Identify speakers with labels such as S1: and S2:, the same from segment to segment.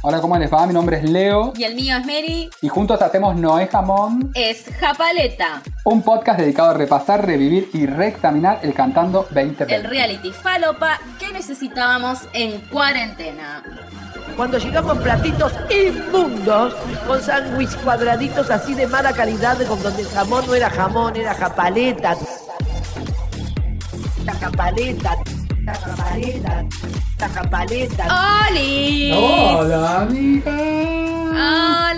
S1: Hola, ¿cómo les va? Mi nombre es Leo
S2: Y el mío es Mary.
S1: y juntos hacemos Noé Jamón,
S2: Es Japaleta,
S1: un podcast dedicado a repasar, revivir y reexaminar el Cantando 2020.
S2: el reality falopa que necesitábamos en cuarentena.
S3: Cuando llegamos platitos inmundos, con sándwich cuadraditos así de mala calidad, con donde el jamón no era jamón, era japaleta. La japaleta, la japaleta.
S2: ¡Oli!
S1: Hola, amiga.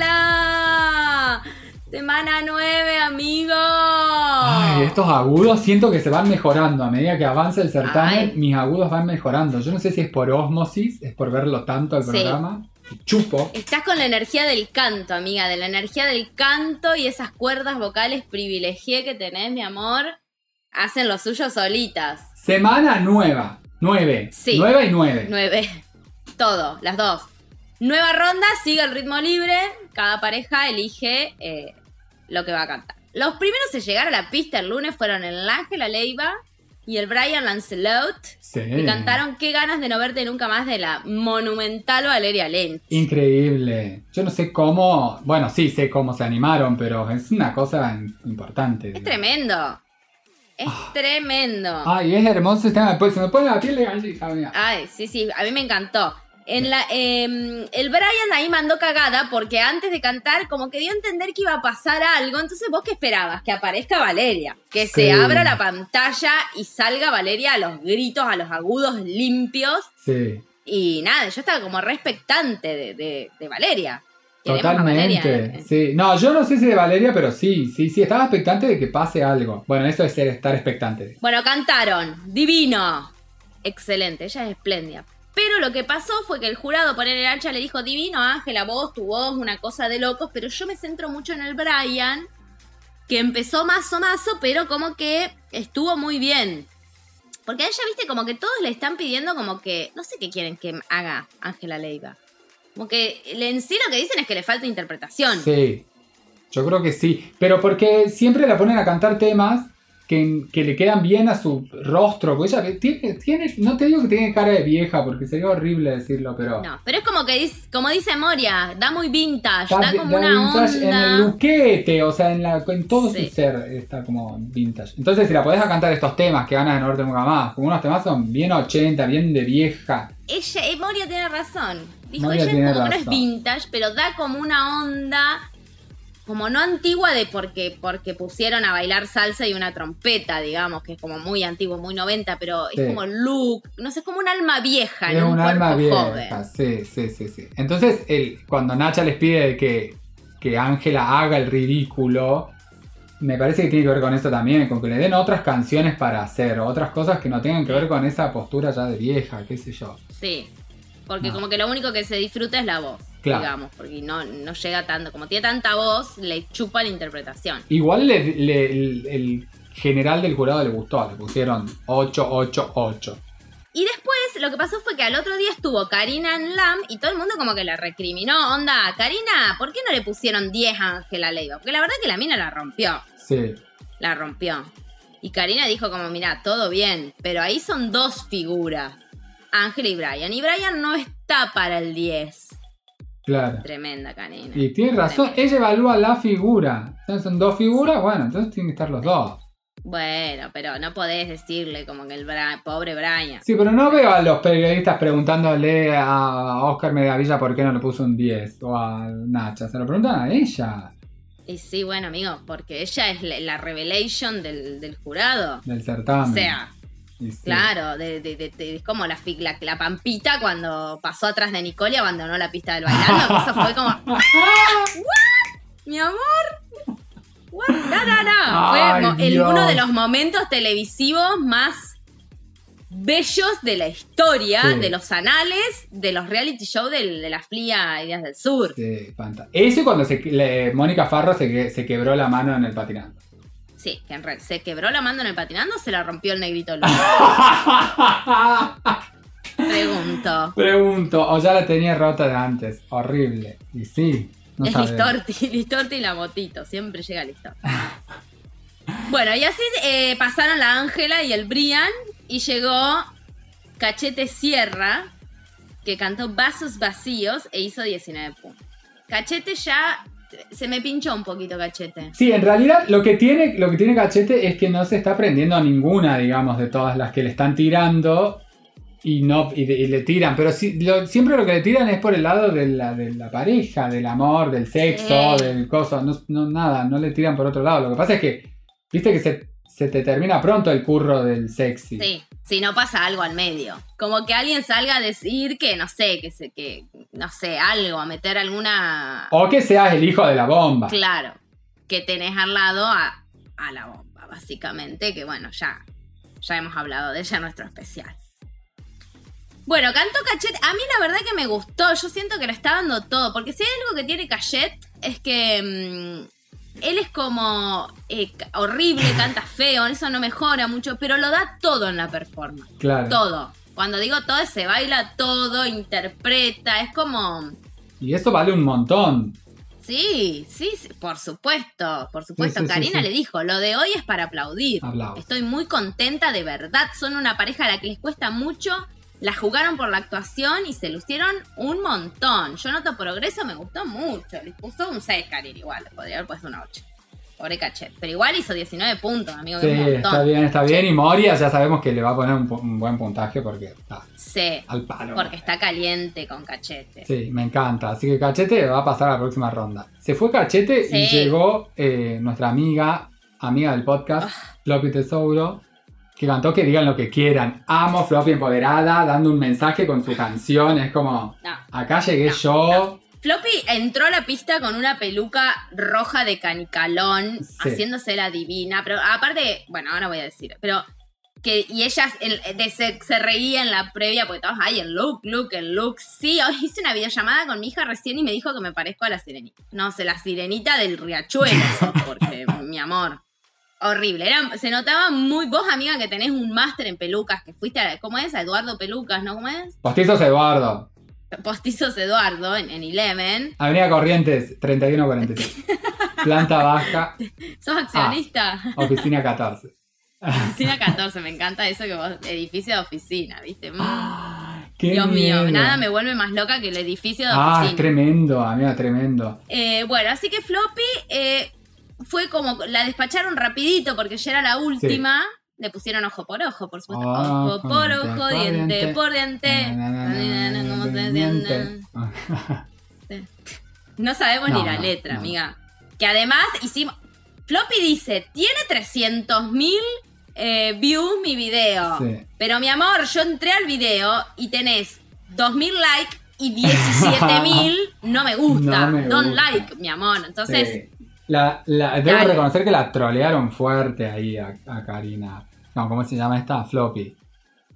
S2: ¡Hola! Semana 9, amigos.
S1: Ay, estos agudos siento que se van mejorando a medida que avanza el certamen.
S2: Ay.
S1: Mis agudos van mejorando. Yo no sé si es por osmosis, es por verlo tanto al
S2: Sí.
S1: programa. Chupo.
S2: Estás con la energía del canto, amiga, de la energía del canto y esas cuerdas vocales privilegié que tenés, mi amor, hacen lo suyo solitas.
S1: Semana nueva. Nueve.
S2: Sí.
S1: Nueva y nueve.
S2: Nueve. Todo, las dos. Nueva ronda, sigue el ritmo libre. Cada pareja elige eh, lo que va a cantar. Los primeros en llegar a la pista el lunes fueron el Ángela Leiva y el Brian Lancelot.
S1: Sí.
S2: Que cantaron Qué ganas de no verte nunca más de la monumental Valeria Lynch.
S1: Increíble. Yo no sé cómo. Bueno, sí sé cómo se animaron, pero es una cosa importante.
S2: Es tremendo. Es tremendo.
S1: Ay, es hermoso este tema. Pues se me pone la piel de gallina.
S2: Ay, sí, sí, a mí me encantó. En la, em, el Brian ahí mandó cagada porque antes de cantar como que dio a entender que iba a pasar algo. Entonces vos qué esperabas? Que aparezca Valeria. Que
S1: Sí.
S2: se abra la pantalla y salga Valeria a los gritos, a los agudos limpios.
S1: Sí.
S2: Y nada, yo estaba como re expectante de, de- de Valeria.
S1: Totalmente.
S2: Valeria.
S1: Sí. No, yo no sé si de Valeria, pero sí, sí, sí. Estaba expectante de que pase algo. Bueno, eso es ser, estar expectante.
S2: Bueno, cantaron. Divino. Excelente, ella es espléndida. Pero lo que pasó fue que el jurado por el hacha le dijo, divino Ángela, vos, tu voz, una cosa de locos, pero yo me centro mucho en el Brian, que empezó mazo mazo, pero como que estuvo muy bien. Porque a ella, viste, como que todos le están pidiendo como que, no sé qué quieren que haga Ángela Leiva. Como que en sí lo que dicen es que le falta interpretación.
S1: Sí. Yo creo que sí. Pero porque siempre la ponen a cantar temas que, que le quedan bien a su rostro. Porque ella tiene, tiene. No te digo que tiene cara de vieja, porque sería horrible decirlo, pero.
S2: No, pero es como que dice, como dice Moria, da muy vintage,
S1: Está
S2: da como
S1: da
S2: una
S1: vintage
S2: onda.
S1: en el luquete, o sea, en, la, en todo
S2: Sí.
S1: su ser está como vintage. Entonces, si la podés a cantar estos temas que ganas de no verte nunca más, como unos temas son bien 80, bien de vieja.
S2: Ella, eh, Moria tiene razón. Dijo, ella es como que no es vintage, pero da como una onda como no antigua de porque, porque pusieron a bailar salsa y una trompeta, digamos, que es como muy antiguo, muy 90, pero
S1: Sí.
S2: es como look, no sé, es como un alma vieja,
S1: Es
S2: en un,
S1: un alma vieja,
S2: joven.
S1: sí, sí, sí, sí. Entonces, el, cuando Nacha les pide que que Ángela haga el ridículo, me parece que tiene que ver con eso también, con que le den otras canciones para hacer, otras cosas que no tengan que ver con esa postura ya de vieja, qué sé yo.
S2: Sí. Porque
S1: No.
S2: como que lo único que se disfruta es la voz,
S1: Claro.
S2: digamos, porque no, no llega tanto. Como tiene tanta voz, le chupa la interpretación.
S1: Igual le- le- el, el general del jurado le gustó, le pusieron 888.
S2: Y después lo que pasó fue que al otro día estuvo Karina en LAM y todo el mundo como que la recriminó. Onda, Karina, ¿por qué no le pusieron 10 a Ángela Leiva? Porque la verdad que la mina la rompió.
S1: Sí,
S2: La rompió. Y Karina dijo como, mira, todo bien, pero ahí son dos figuras. Ángela y Brian. Y Brian no está para el 10.
S1: claro.
S2: Tremenda, Karina.
S1: Y tiene razón,
S2: Tremenda.
S1: ella evalúa la figura. Entonces son dos figuras, bueno, entonces tienen que estar los dos.
S2: Bueno, pero no podés decirle como que el Bra- pobre Brian.
S1: Sí, pero no veo a los periodistas preguntándole a Oscar Medavilla por qué no le puso un 10 o a Nacha, se lo preguntan a ella,
S2: Y sí, bueno, amigo, porque ella es la, la revelation del, del jurado.
S1: del certamen.
S2: O sea,
S1: Sí.
S2: Claro, de, de- de- de- es como la, la, la pampita cuando pasó atrás de Nicole y abandonó la pista del bailando. eso fue como. ¿What? Mi amor. What? No, no, no. Fue
S1: Ay,
S2: el- uno de los momentos televisivos más bellos de la historia,
S1: Sí.
S2: de los anales, de los reality shows del- de la Flia Ideas del Sur.
S1: Sí, fanta- Eso cuando se, le- Mónica Farro se, se quebró la mano en el patinando.
S2: Sí, que en realidad se quebró la mano en el patinando o se la rompió el negrito Luz. Pregunto.
S1: Pregunto, o ya la tenía rota de antes. Horrible. Y sí, no
S2: es. Listorti, Listorti y la motito, siempre llega Listorti. bueno, y así eh, pasaron la Ángela y el Brian y llegó Cachete Sierra que cantó Vasos Vacíos e hizo 19 puntos. Cachete ya se me pinchó un poquito Cachete.
S1: Sí, en realidad lo que tiene, lo que tiene Cachete es que no se está aprendiendo a ninguna, digamos, de todas las que le están tirando y no y, de- y le tiran, pero lo- siempre lo que le tiran es por el lado de la, de la pareja, del amor, del sexo,
S2: Sí.
S1: del coso, no, no, nada, no le tiran por otro lado. Lo que pasa es que, viste que se, se te termina pronto el curro del sexy.
S2: Sí, si no pasa algo al medio. Como que alguien salga a decir que, no sé, que se, que, no sé, algo, a meter alguna.
S1: O que seas el hijo de la bomba.
S2: Claro, que tenés al lado a, a la bomba, básicamente, que bueno, ya, ya hemos hablado de ella en nuestro especial. Bueno, cantó Cachet, a mí la verdad que me gustó, yo siento que le está dando todo, porque si hay algo que tiene Cachet es que mm, él es como eh, horrible, canta feo, eso no mejora mucho, pero lo da todo en la performance,
S1: Claro.
S2: todo. Cuando digo todo, se baila todo, interpreta, es como...
S1: Y eso vale un montón.
S2: Sí, sí, sí, por supuesto, por supuesto.
S1: Sí, sí, sí,
S2: Karina le dijo, lo de hoy es para aplaudir.
S1: Aplausos.
S2: Estoy muy contenta, de verdad. Son una pareja a la que les cuesta mucho. La jugaron por la actuación y se lucieron un montón. Yo noto progreso, me gustó mucho. Les puso un 6, Karina, igual. Podría haber puesto un 8. Pobre Cachet. Pero igual hizo 19 puntos, amigo.
S1: Sí,
S2: un montón.
S1: está bien, está bien. Y Moria ya sabemos que le va a poner un, buen puntaje porque está
S2: Sí,
S1: al palo.
S2: porque está caliente con Cachete.
S1: Sí, me encanta. Así que Cachete va a pasar a la próxima ronda. Se fue Cachete y llegó eh, nuestra amiga, amiga del podcast,
S2: Ah.
S1: Floppy Tesouro, que cantó que digan lo que quieran. Amo Floppy empoderada, dando un mensaje con su canción. Es como,
S2: No.
S1: acá llegué
S2: No,
S1: yo.
S2: Floppy entró a la pista con una peluca roja de canicalón,
S1: Sí.
S2: haciéndose la divina, pero aparte, bueno, ahora voy a decir, pero que y ella el- de- se, se reía en la previa porque todos, ay, el look, look, el look. Sí, hoy hice una videollamada con mi hija recién y me dijo que me parezco a la sirenita. No sé, la sirenita del riachuelo, porque mi amor. Horrible, era, se notaba muy. Vos, amiga, que tenés un máster en pelucas, que fuiste a. ¿Cómo es? A Eduardo Pelucas, ¿no? ¿Cómo es?
S1: Postizos Eduardo.
S2: Postizos Eduardo en, en Eleven.
S1: Avenida Corrientes, 3143. Planta baja,
S2: ¿Sos accionista?
S1: oficina 14.
S2: Oficina 14, me encanta eso que vos, edificio de oficina, ¿viste? Mm.
S1: Qué
S2: Dios mío, nada me vuelve más loca que el edificio de
S1: Ah,
S2: oficina.
S1: tremendo, amiga, tremendo.
S2: Eh, bueno, así que Floppy eh, fue como, la despacharon rapidito porque ya era la última. Le pusieron ojo por ojo, por supuesto. Ojo por
S1: diente,
S2: ojo, diente por diente. No sabemos
S1: No,
S2: ni la
S1: no,
S2: letra,
S1: no.
S2: amiga. Que además hicimos. Floppy dice: Tiene 300 mil views mi video.
S1: Sí.
S2: Pero mi amor, yo entré al video y tenés 2000 likes y 17000 no me gusta.
S1: No me
S2: Don't
S1: gusta.
S2: like, mi amor. Entonces,
S1: Sí. La, la- debo reconocer que la trolearon fuerte ahí a, a Karina. No, ¿cómo se llama esta? Floppy.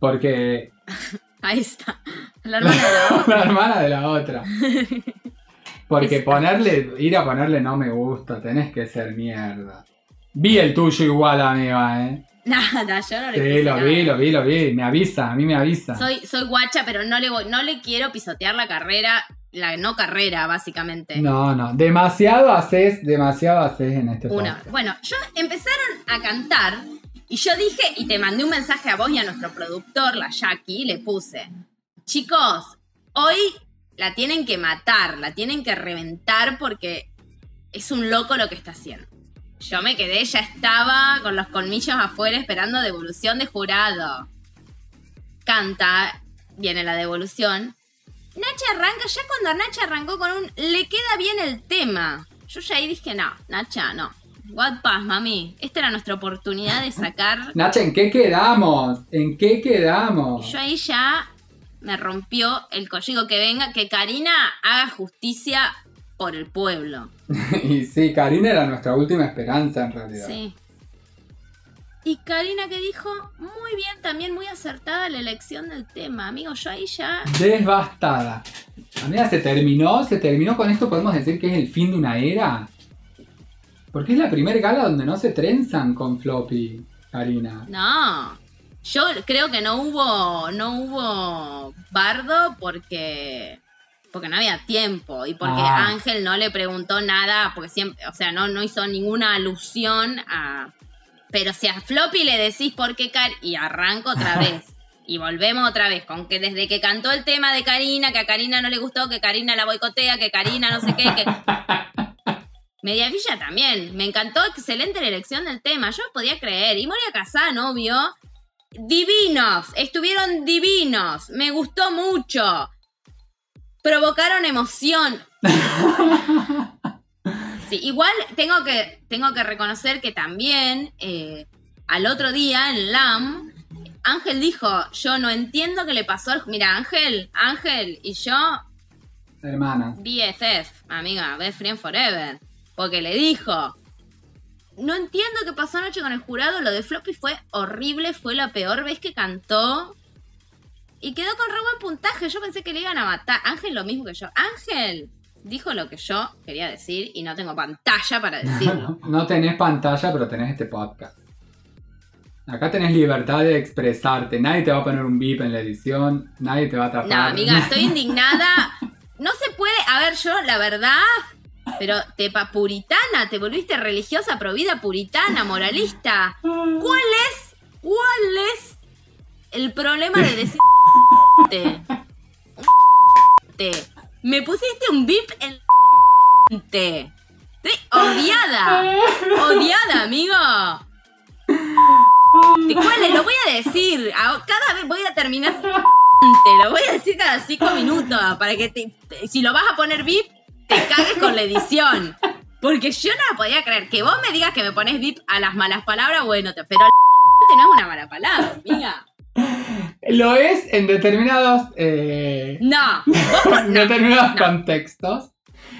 S1: Porque
S2: ahí está. La hermana de la otra.
S1: la hermana de la otra. Porque ponerle, ir a ponerle no me gusta, tenés que ser mierda. Vi el tuyo igual, amiga, eh.
S2: Nada, yo no le
S1: Sí, lo
S2: nada.
S1: vi, lo vi, lo vi. Me avisa, a mí me avisa.
S2: Soy, soy guacha, pero no le voy, no le quiero pisotear la carrera, la no carrera, básicamente.
S1: No, no. Demasiado haces, demasiado haces en este
S2: Una.
S1: podcast.
S2: Bueno, yo empezaron a cantar y yo dije, y te mandé un mensaje a vos y a nuestro productor, la Jackie, le puse, chicos, hoy la tienen que matar, la tienen que reventar porque es un loco lo que está haciendo. Yo me quedé, ya estaba con los colmillos afuera esperando devolución de jurado. Canta, viene la devolución. Nacha arranca, ya cuando Nacha arrancó con un. Le queda bien el tema. Yo ya ahí dije, no, Nacha, no. What pass, mami. Esta era nuestra oportunidad de sacar.
S1: Nacha, ¿en qué quedamos? ¿En qué quedamos?
S2: Yo ahí ya me rompió el colligo que venga, que Karina haga justicia por el pueblo.
S1: y sí, Karina era nuestra última esperanza en realidad.
S2: Sí. Y Karina que dijo, muy bien, también muy acertada la elección del tema. Amigo, yo ahí ya.
S1: Devastada. Amiga, se terminó, se terminó con esto, podemos decir que es el fin de una era. Porque es la primer gala donde no se trenzan con Floppy, Karina.
S2: No. Yo creo que no hubo. no hubo bardo porque. porque no había tiempo. Y porque
S1: Ah.
S2: Ángel no le preguntó nada. Porque siempre. O sea, no, no hizo ninguna alusión a. Pero si a Floppy le decís por qué Car. Y arranco otra vez. Y volvemos otra vez con que desde que cantó el tema de Karina, que a Karina no le gustó, que Karina la boicotea, que Karina no sé qué, que... Mediavilla también. Me encantó, excelente la elección del tema. Yo no podía creer. Y Moria Kazan, obvio. Divinos. Estuvieron divinos. Me gustó mucho. Provocaron emoción. Igual tengo que, tengo que reconocer que también eh, al otro día en LAM, Ángel dijo, yo no entiendo qué le pasó al... Mira, Ángel, Ángel y yo,
S1: Hermanas.
S2: BFF, amiga, Best Friend Forever. Porque le dijo, no entiendo qué pasó anoche con el jurado, lo de Floppy fue horrible, fue la peor vez que cantó. Y quedó con re buen puntaje, yo pensé que le iban a matar. Ángel lo mismo que yo. Ángel dijo lo que yo quería decir y no tengo pantalla para decirlo.
S1: No tenés pantalla, pero tenés este podcast. Acá tenés libertad de expresarte. Nadie te va a poner un beep en la edición. Nadie te va a tapar.
S2: No, amiga, estoy indignada. No se puede, a ver, yo, la verdad, pero te pa puritana, te volviste religiosa, provida, puritana, moralista. ¿Cuál es, cuál es el problema de decir te? Me pusiste un bip en te. Estoy odiada. Odiada, amigo. ¿Te cuál es? Lo voy a decir. Cada vez voy a terminar. Te lo voy a decir cada cinco minutos. Para que te, si lo vas a poner VIP, te cagues con la edición. Porque yo no la podía creer. Que vos me digas que me pones VIP a las malas palabras, bueno, te- pero no es una mala palabra, amiga.
S1: Lo es en determinados, eh,
S2: No, vos
S1: en
S2: no,
S1: determinados
S2: no.
S1: contextos.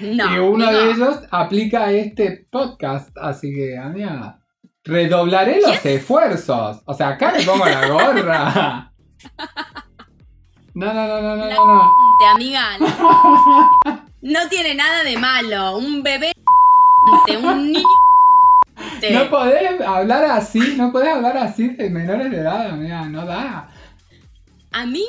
S2: no,
S1: y uno
S2: no.
S1: de ellos aplica a este podcast. Así que, amiga, redoblaré los esfuerzos. O sea, acá me pongo la gorra. No, no, no, no, no,
S2: La-
S1: no. no.
S2: Te, amiga. No tiene nada de malo. Un bebé. Un niño.
S1: No podés hablar así, no podés hablar así de menores de edad, amiga, no da.
S2: Amiga,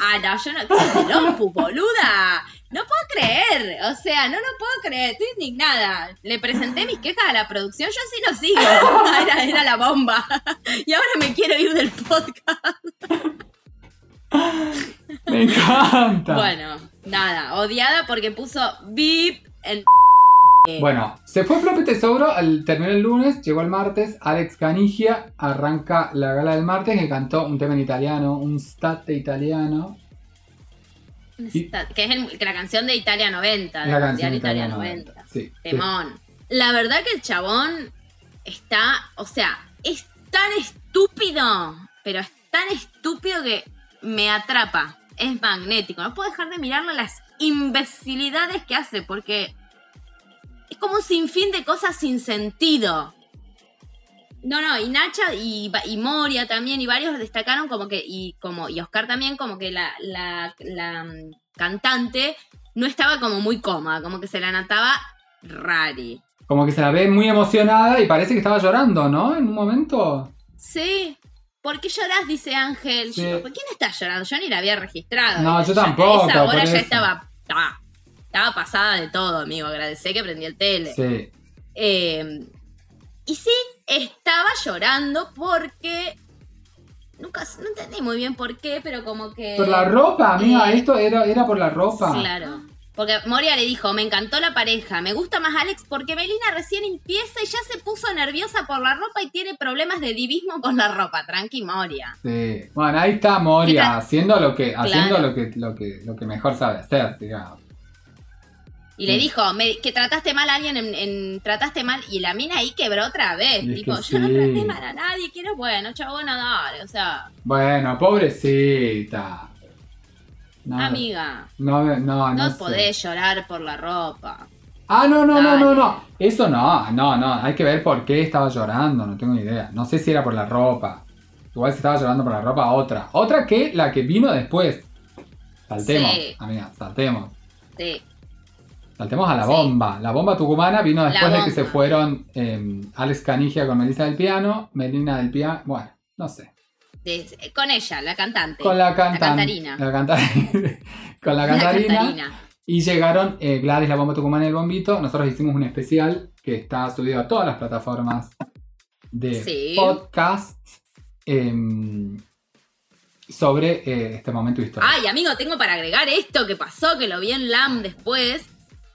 S2: ah, no, yo no Lopus, boluda. No puedo creer, o sea, no lo puedo creer, estoy indignada. Le presenté mis quejas a la producción, yo sí lo sigo. Era, era la bomba. Y ahora me quiero ir del podcast.
S1: Me encanta.
S2: Bueno, nada, odiada porque puso beep en.
S1: Bueno, se fue Floppy Tesouro, al, terminó el lunes, llegó el martes, Alex Canigia arranca la gala del martes que cantó un tema en italiano, un state italiano.
S2: Que es el- que la canción de Italia 90, del
S1: La
S2: Italia
S1: italiana.
S2: 90.
S1: Sí, sí.
S2: Temón. La verdad que el chabón está, o sea, es tan estúpido, pero es tan estúpido que me atrapa. Es magnético. No puedo dejar de mirarle las imbecilidades que hace porque es como un sinfín de cosas sin sentido. No, no, y Nacha y, y Moria también, y varios destacaron como que, y como, y Oscar también, como que la, la, la, mm, cantante no estaba como muy cómoda, como que se la notaba rari.
S1: Como que se la ve muy emocionada y parece que estaba llorando, ¿no? En un momento.
S2: Sí. ¿Por qué llorás? Dice Ángel.
S1: Sí.
S2: Yo, ¿Por quién está llorando? Yo ni la había registrado.
S1: No, yo tampoco,
S2: esa hora ya estaba, estaba. Estaba pasada de todo, amigo. Agradecé que prendí el tele.
S1: Sí.
S2: Eh, y sí, estaba llorando porque. Nunca no entendí muy bien por qué, pero como que.
S1: Por la ropa, amiga,
S2: eh,
S1: esto era, era por la ropa.
S2: Claro. Porque Moria le dijo, me encantó la pareja, me gusta más Alex porque Belina recién empieza y ya se puso nerviosa por la ropa y tiene problemas de divismo con la ropa. Tranqui, Moria.
S1: Sí. Bueno, ahí está Moria haciendo lo que, haciendo lo que, lo que, lo que mejor sabe hacer, digamos.
S2: Y le
S1: Sí.
S2: dijo, me- que trataste mal a alguien, en, en- trataste mal, y la mina ahí quebró otra vez.
S1: Es
S2: tipo, yo no traté mal a nadie, quiero bueno, chabona, dale, o sea,
S1: Bueno, pobrecita. No,
S2: amiga,
S1: No, no, no,
S2: no,
S1: sé.
S2: podés llorar por la ropa.
S1: Ah, no, no, no,
S2: Dale.
S1: no, no. Eso no, no, no. Hay que ver por qué estaba llorando, no tengo ni idea. No sé si era por la ropa. Igual si estaba llorando por la ropa, otra. Otra que la que vino después. Saltemos,
S2: Sí.
S1: amiga, saltemos.
S2: Sí,
S1: Saltemos a la
S2: Sí.
S1: bomba. La bomba tucumana vino
S2: La
S1: después de que se fueron eh, Alex Canigia con Melissa del piano, Melina del piano. Bueno, no sé.
S2: de- con ella, la cantante.
S1: Con la cantante.
S2: cantarina.
S1: La cantarina. con la
S2: La
S1: cantarina.
S2: cantarina.
S1: Y llegaron eh, Gladys, la bomba tucumana y el bombito. Nosotros hicimos un especial que está subido a todas las plataformas de
S2: Sí.
S1: podcast. Em, sobre eh, este momento histórico.
S2: Ay, amigo, tengo para agregar esto que pasó, que lo vi en LAM después.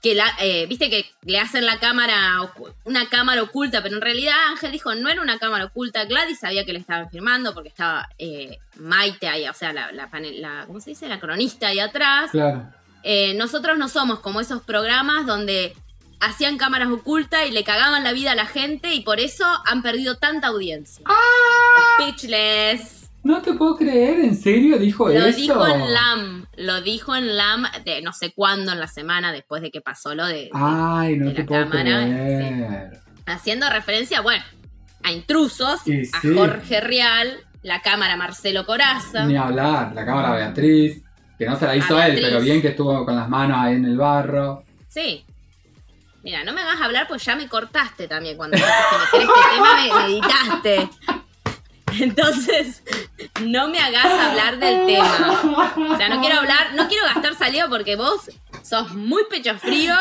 S2: Que la, eh, viste que le hacen la cámara, una cámara oculta, pero en realidad Ángel dijo no era una cámara oculta. Gladys sabía que le estaban firmando porque estaba eh, Maite ahí, o sea, la, la, panel- la- ¿cómo se dice? La cronista ahí atrás.
S1: Claro.
S2: Eh, nosotros no somos como esos programas donde hacían cámaras ocultas y le cagaban la vida a la gente y por eso han perdido tanta audiencia. Speechless.
S1: No te puedo creer, ¿en serio dijo
S2: Lo
S1: eso?
S2: dijo en LAM, lo dijo en LAM de no sé cuándo en la semana después de que pasó lo de...
S1: Ay, no
S2: de
S1: te
S2: la
S1: puedo
S2: cámara,
S1: creer.
S2: Haciendo referencia, bueno, a intrusos,
S1: Y
S2: a
S1: sí.
S2: Jorge Real, la cámara Marcelo Coraza.
S1: Ni hablar, la cámara Beatriz, que no se la hizo
S2: A
S1: él, pero bien que estuvo con las manos ahí en el barro.
S2: Sí. Mira, no me hagas hablar pues ya me cortaste también cuando si me este tema me, me editaste. Entonces, no me hagas hablar del tema. O sea, no quiero hablar, no quiero gastar saliva porque vos sos muy pecho frío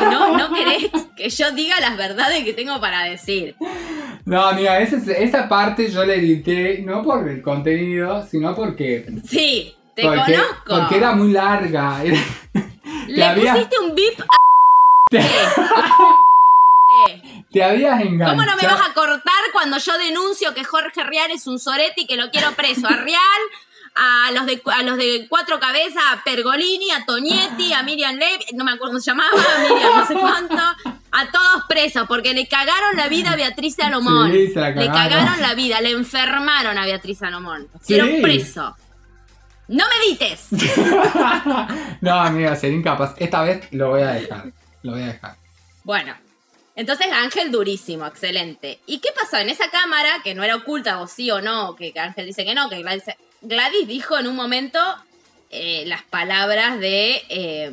S2: y no, no querés que yo diga las verdades que tengo para decir.
S1: No, amiga, esa, esa parte yo la edité, no por el contenido, sino porque.
S2: Sí, te
S1: porque,
S2: conozco.
S1: porque era muy larga. Era-
S2: Le
S1: había-
S2: pusiste un bip a...
S1: te, habías enganchado.
S2: ¿Cómo no me vas a cortar cuando yo denuncio que Jorge Rial es un sorete y que lo quiero preso? A Rial, a los de, a los de cuatro cabezas, a Pergolini, a Tonietti, a Miriam Levy, no me acuerdo cómo se llamaba, a Miriam no sé cuánto, a todos presos, porque le cagaron la vida a Beatriz Salomón.
S1: Sí, se la
S2: le
S1: cagaron.
S2: la vida, le enfermaron a Beatriz Salomón. Los
S1: Sí.
S2: Preso. No me dites.
S1: no, amiga, sería incapaz. Esta vez lo voy a dejar. Lo voy a dejar.
S2: Bueno, entonces Ángel durísimo, excelente. ¿Y qué pasó en esa cámara, que no era oculta o sí o no, que Ángel dice que no, que Gladys, Gladys dijo en un momento eh, las palabras de eh,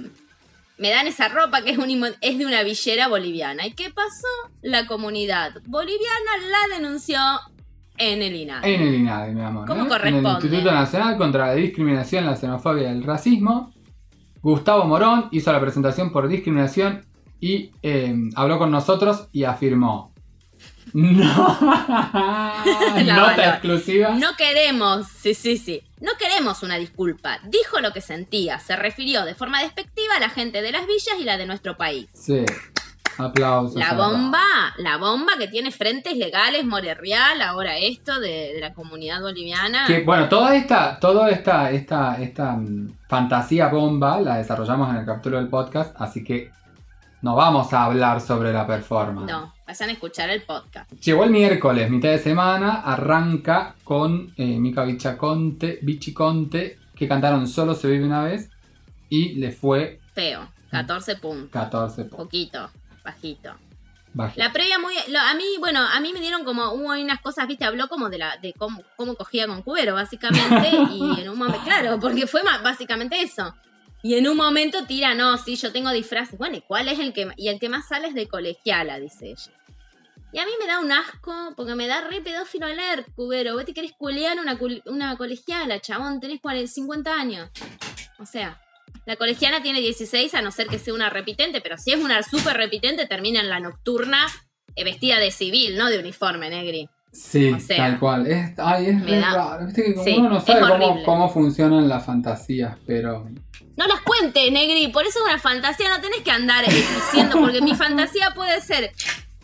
S2: me dan esa ropa que es, un imo- es de una villera boliviana. ¿Y qué pasó? La comunidad boliviana la denunció en el INADI.
S1: En el INADI, mi amor.
S2: ¿Cómo
S1: ¿eh? En
S2: corresponde?
S1: el Instituto Nacional contra la Discriminación, la Xenofobia y el Racismo. Gustavo Morón hizo la presentación por discriminación y eh, habló con nosotros y afirmó. No. Nota exclusiva.
S2: No queremos, sí, sí, sí. No queremos una disculpa. Dijo lo que sentía. Se refirió de forma despectiva a la gente de las villas y la de nuestro país.
S1: Sí. Aplausos.
S2: La bomba, la bomba que tiene frentes legales, More Real, ahora esto de, de la comunidad boliviana.
S1: Que, bueno, toda esta, toda esta, esta, esta mm, fantasía bomba la desarrollamos en el capítulo del podcast, así que no vamos a hablar sobre la performance.
S2: No, vayan a escuchar el podcast.
S1: Llegó el miércoles, mitad de semana, arranca con eh, Mica Bichaconte, Bichiconte, que cantaron Solo se vive una vez, y le fue
S2: Feo, 14 puntos.
S1: 14 puntos.
S2: Poquito, bajito.
S1: Bajito.
S2: La previa muy. lo- a mí, bueno, a mí me dieron como. Hubo unas cosas, viste, habló como de la de cómo, cómo cogía con Cubero, básicamente. y en un momento. Claro, porque fue básicamente eso. Y en un momento tira, no, sí, yo tengo disfraces. Bueno, ¿y cuál es el que Y el que más sale es de colegiala, dice ella. Y a mí me da un asco, porque me da re pedófilo leer, Cubero. Vos te querés culear una, una colegiala, chabón, tenés 40, 50 años. O sea, la colegiana tiene 16, a no ser que sea una repitente, pero si es una súper repitente, termina en la nocturna eh, vestida de civil, no de uniforme, Negri.
S1: Sí,
S2: o sea,
S1: tal cual. Es, ay, es re
S2: da-
S1: raro. Viste que como
S2: Sí,
S1: uno no sabe cómo, cómo funcionan las fantasías, pero.
S2: No las cuentes, Negri, por eso es una fantasía, no tenés que andar eh, diciendo, porque mi fantasía puede ser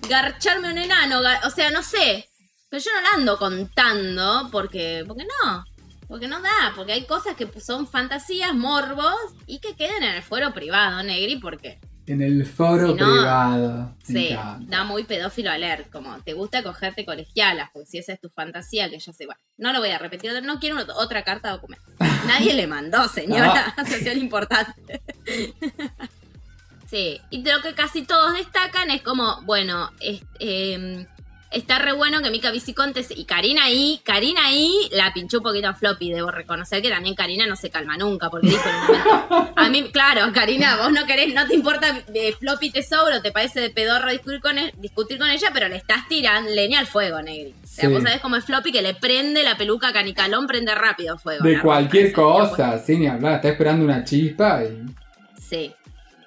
S2: garcharme un enano, o sea, no sé, pero yo no la ando contando, porque, porque no, porque no da, porque hay cosas que son fantasías, morbos, y que queden en el fuero privado, Negri, porque
S1: En el foro
S2: Si no,
S1: privado.
S2: Sí, da muy pedófilo alert, como te gusta cogerte colegialas, porque si esa es tu fantasía, que yo sé, bueno, no lo voy a repetir, no quiero otra carta de documento. Nadie le mandó, señora, asociación importante. sí, y lo que casi todos destacan es como, bueno, es- eh, está re bueno que Mica Viciconte se- y Karina ahí, Karina ahí la pinchó un poquito a Floppy, debo reconocer que también Karina no se calma nunca, porque dijo en un momento, a mí, claro, Karina, vos no querés, no te importa eh, Floppy Tesoro, te parece de pedorro discutir con, discutir con ella, pero le estás tirando leña al fuego, Negri. O sea,
S1: Sí.
S2: vos sabés cómo es Floppy que le prende la peluca a Canicalón, prende rápido fuego.
S1: De cualquier
S2: ropa
S1: cosa, sin ni hablar. Está esperando una chispa y.
S2: Sí.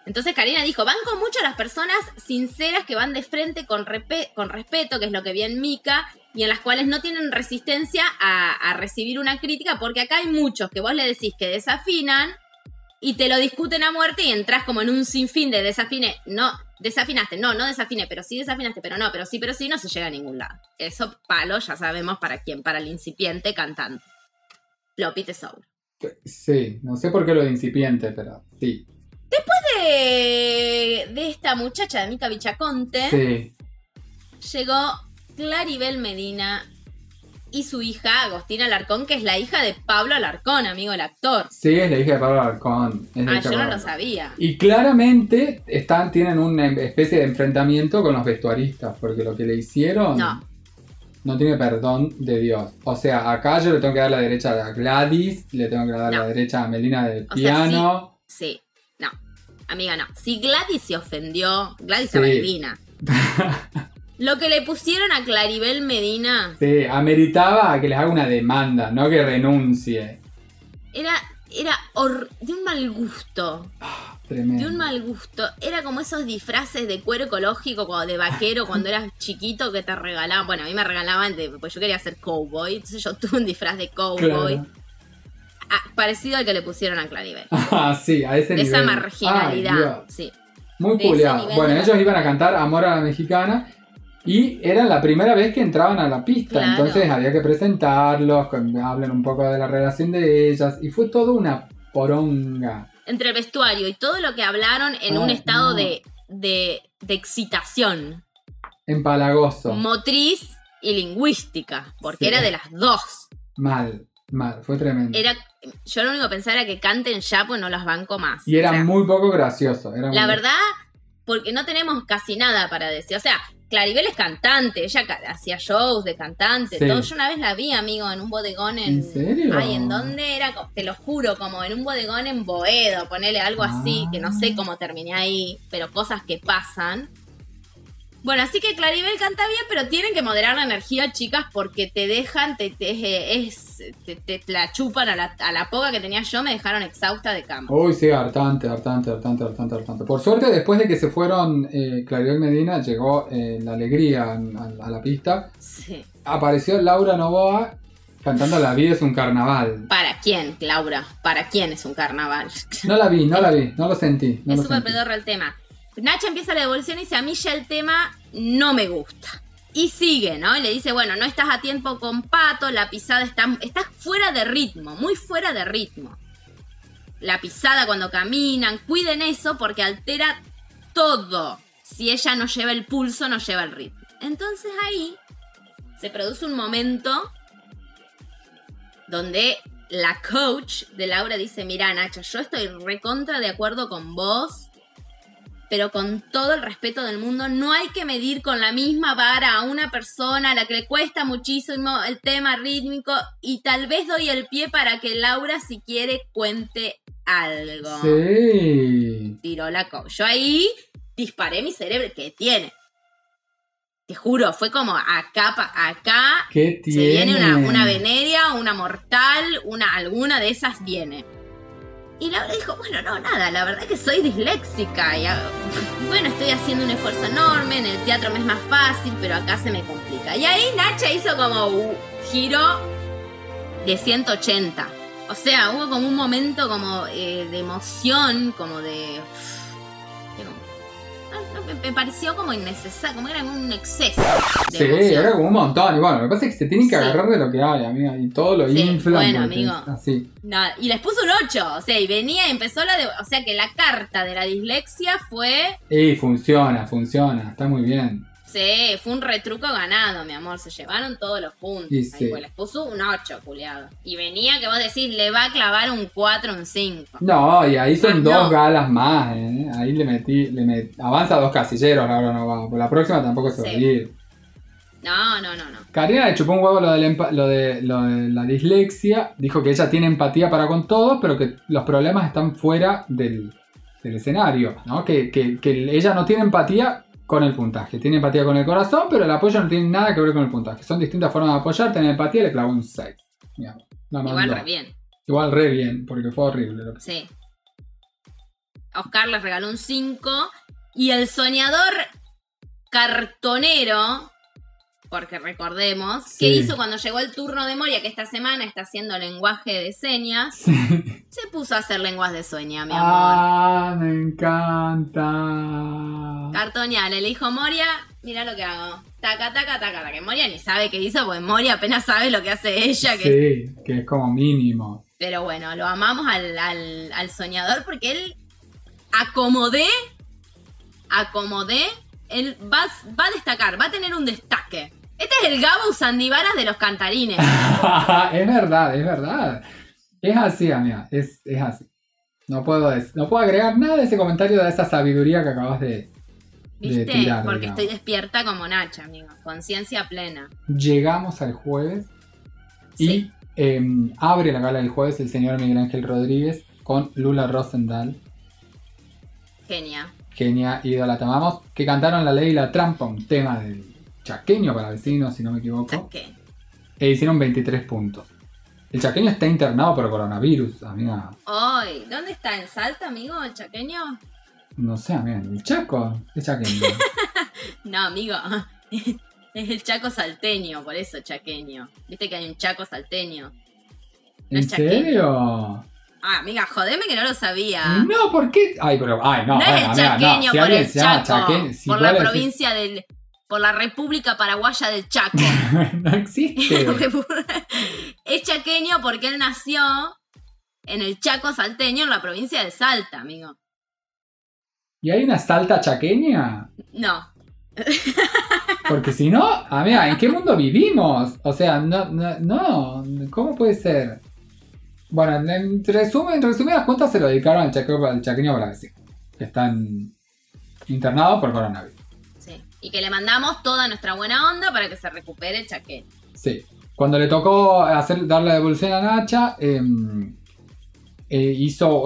S2: Entonces Karina dijo, banco mucho a las personas sinceras que van de frente con, respeto, que es lo que vi en Mika, y en las cuales no tienen resistencia a, recibir una crítica, porque acá hay muchos que vos le decís que desafinan y te lo discuten a muerte y entras como en un sinfín de desafine, no, desafinaste, no, no desafine, pero sí desafinaste, pero no, pero sí, pero sí, no se llega a ningún lado. Eso palo ya sabemos para quién, para el incipiente cantante. Floppy Tesouro.
S1: Sí, no sé por qué lo de incipiente, pero sí.
S2: De, de esta muchacha de Mica Bichaconte
S1: Sí.
S2: llegó Claribel Medina y su hija Agostina Alarcón, que es la hija de Pablo Alarcón, amigo del actor.
S1: Sí, es la hija de Pablo Alarcón. es
S2: Ah, yo no lo sabía.
S1: Y claramente están, tienen una especie de enfrentamiento con los vestuaristas, porque lo que le hicieron
S2: No.
S1: no tiene perdón de Dios. O sea, acá yo le tengo que dar la derecha a Gladys, le tengo que dar
S2: No.
S1: la derecha a Melina del
S2: O sea,
S1: piano.
S2: Sí. Amiga, no. Si Gladys se ofendió, Gladys
S1: Sí.
S2: era divina. Lo que le pusieron a Claribel Medina
S1: Sí, ameritaba que les haga una demanda, no que renuncie.
S2: era, era de un mal gusto.
S1: Tremendo.
S2: De un mal gusto. Era como esos disfraces de cuero ecológico o de vaquero cuando eras chiquito que te regalaban. Bueno, a mí me regalaban, de, pues yo quería ser cowboy. Entonces yo tuve un disfraz de cowboy.
S1: Claro.
S2: Ah, parecido al que le pusieron a Claribel.
S1: Ah, sí, a ese
S2: De
S1: nivel.
S2: esa marginalidad. Sí.
S1: Muy
S2: nivel
S1: Bueno, ellos iban a cantar Amor a la Mexicana y era la primera vez que entraban a la pista.
S2: Claro.
S1: Entonces había que presentarlos, que hablen un poco de la relación de ellas. Y fue todo una poronga.
S2: Entre el vestuario y todo lo que hablaron en un
S1: Ay,
S2: estado
S1: no.
S2: de, de, de excitación
S1: Empalagoso.
S2: motriz y lingüística. Porque
S1: Sí.
S2: era de las dos.
S1: mal, mal. Fue tremendo.
S2: Era, yo lo único que pensaba era que canten ya, pues no las banco más.
S1: y era
S2: O sea,
S1: muy poco gracioso. Era
S2: La verdad, porque no tenemos casi nada para decir. O sea, Claribel es cantante, ella hacía shows de cantante.
S1: Sí.
S2: Todo. Yo una vez la vi, amigo, en un bodegón en.
S1: ¿En serio?
S2: Ay, ¿en dónde era? Te lo juro, como en un bodegón en Boedo, ponele algo así, que no sé
S1: Ah.
S2: cómo terminé ahí, pero cosas que pasan. Bueno, así que Claribel canta bien, pero tienen que moderar la energía, chicas, porque te dejan, te, te, es, te, te la chupan a la, a la poca que tenía yo, me dejaron exhausta de cama.
S1: Uy, sí, hartante, hartante, hartante, hartante, hartante. Por suerte, después de que se fueron eh, Claribel Medina, llegó eh, la alegría a, a la pista.
S2: Sí.
S1: Apareció Laura Novoa cantando La vida es un carnaval.
S2: ¿Para quién, Laura? ¿Para quién es un carnaval?
S1: No la vi, no la vi, no lo sentí. No
S2: es súper pedorro el tema. Nacha empieza la devolución y dice, a mí ya el tema no me gusta. Y sigue, ¿no? Le dice, bueno, no estás a tiempo con Pato, la pisada está... Estás fuera de ritmo, muy fuera de ritmo. La pisada cuando caminan, cuiden eso porque altera todo. Si ella no lleva el pulso, no lleva el ritmo. Entonces ahí se produce un momento donde la coach de Laura dice, mira Nacha, yo estoy recontra de acuerdo con vos, pero con todo el respeto del mundo, no hay que medir con la misma vara a una persona a la que le cuesta muchísimo el tema rítmico y tal vez doy el pie para que Laura si quiere cuente algo.
S1: Sí.
S2: Tiró la coach. Yo ahí disparé mi cerebro, que tiene? Te juro, fue como acá, pa- acá
S1: ¿Qué
S2: se
S1: tiene?
S2: viene una, una veneria, una mortal, una, alguna de esas viene. Y Laura dijo, bueno, no, nada, la verdad que soy disléxica. Y, ah, bueno, estoy haciendo un esfuerzo enorme, en el teatro me es más fácil, pero acá se me complica. Y ahí Nacha hizo como un giro de 180. O sea, hubo como un momento como eh, de emoción, como de... me, me pareció como innecesario, como era un exceso. De
S1: Sí,
S2: emoción.
S1: era como un montón. Y bueno, lo que pasa es que se tienen que
S2: Sí.
S1: agarrar de lo que hay, amiga. Y todo lo
S2: Sí,
S1: inflan.
S2: bueno, amigo.
S1: Así.
S2: Nada, y les puso un 8, o sea, y venía y empezó la de, o sea que la carta de la dislexia fue,
S1: Y funciona, funciona. Está muy bien.
S2: Sí, fue un retruco ganado, mi amor, se llevaron todos los puntos. Ahí
S1: sí.
S2: fue, les puso un 8, culiado. Y venía que vos decís, le va a clavar un 4, un 5.
S1: No, y ahí son
S2: Ah,
S1: dos
S2: no.
S1: galas más, ¿eh? Ahí le metí, le avanza dos casilleros, ahora no va. Por la próxima tampoco se va a ir.
S2: No, no, no, no.
S1: Karina le chupó un huevo lo, de, lo de la dislexia. Dijo que ella tiene empatía para con todos, pero que los problemas están fuera del, del escenario. ¿no? Que, que- que ella no tiene empatía con el puntaje. Tiene empatía con el corazón, pero el apoyo no tiene nada que ver con el puntaje. Son distintas formas de apoyar. Tener empatía le clavó un 6. Mira, la
S2: Igual re bien,
S1: Igual re bien, porque fue horrible. lo que-
S2: sí. Oscar les regaló un 5. Y el soñador cartonero, porque recordemos,
S1: Sí.
S2: que hizo cuando llegó el turno de Moria, que esta semana está haciendo lenguaje de señas,
S1: Sí.
S2: se puso a hacer lenguas de sueña, mi amor.
S1: Ah, me encanta.
S2: Cartoña, le dijo Moria, mira lo que hago. Taca, taca, taca, taca. Que Moria ni sabe qué hizo, porque Moria apenas sabe lo que hace ella. Que...
S1: Sí, que es como mínimo.
S2: Pero bueno, lo amamos al, al- al soñador porque él acomodé, acomodé, él va, va a destacar, va a tener un destaque. El Gabo Sandivaras de los cantarines.
S1: es verdad, es verdad. Es así, amiga, es, es así. No puedo, no puedo agregar nada de ese comentario de esa sabiduría que acabas de, de
S2: ¿Viste?
S1: tirar.
S2: Porque
S1: digamos.
S2: estoy despierta como Nacha, amigo. Conciencia plena.
S1: Llegamos al jueves y em, abre la gala del jueves el señor Miguel Ángel Rodríguez con Lula Rosendahl,
S2: Genia.
S1: genia ídola, te amamos, que cantaron La Ley y la Trampa, un tema del chaqueño para vecinos, si no me equivoco.
S2: Saqué.
S1: E hicieron 23 puntos. El chaqueño está internado por coronavirus, amiga.
S2: Hoy, ¿dónde está? ¿En Salta, amigo, el chaqueño?
S1: No sé, amiga. ¿El Chaco? ¿Qué chaqueño?
S2: No, amigo. Es el chaco salteño, por eso chaqueño. Viste que hay un chaco salteño.
S1: ¿En
S2: chaqueño.
S1: serio?
S2: Ah, amiga, jodeme que no lo sabía.
S1: No, ¿por qué? Ay, pero, ay, no,
S2: No,
S1: bueno,
S2: es el
S1: amiga,
S2: chaqueño
S1: no. Si
S2: por el
S1: llama
S2: Chaco.
S1: chaqueño, si
S2: por la provincia del. Por la República Paraguaya del Chaco.
S1: no existe.
S2: es chaqueño porque él nació en el Chaco salteño, en la provincia de Salta, amigo.
S1: ¿Y hay una salta chaqueña?
S2: No.
S1: Porque si no, amiga, ¿en qué mundo vivimos? O sea, no, no, no, ¿cómo puede ser? Bueno, en resumen, en resumidas cuentas se lo dedicaron al chaqueño, al chaqueño Brasil, que están internados por coronavirus.
S2: Y que le mandamos toda nuestra buena onda para que se recupere el chaqueño.
S1: Sí. Cuando le tocó hacer, dar la devolución a Nacha, em, eh, hizo